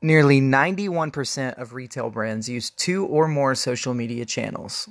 Nearly ninety-one percent of retail brands use two or more social media channels.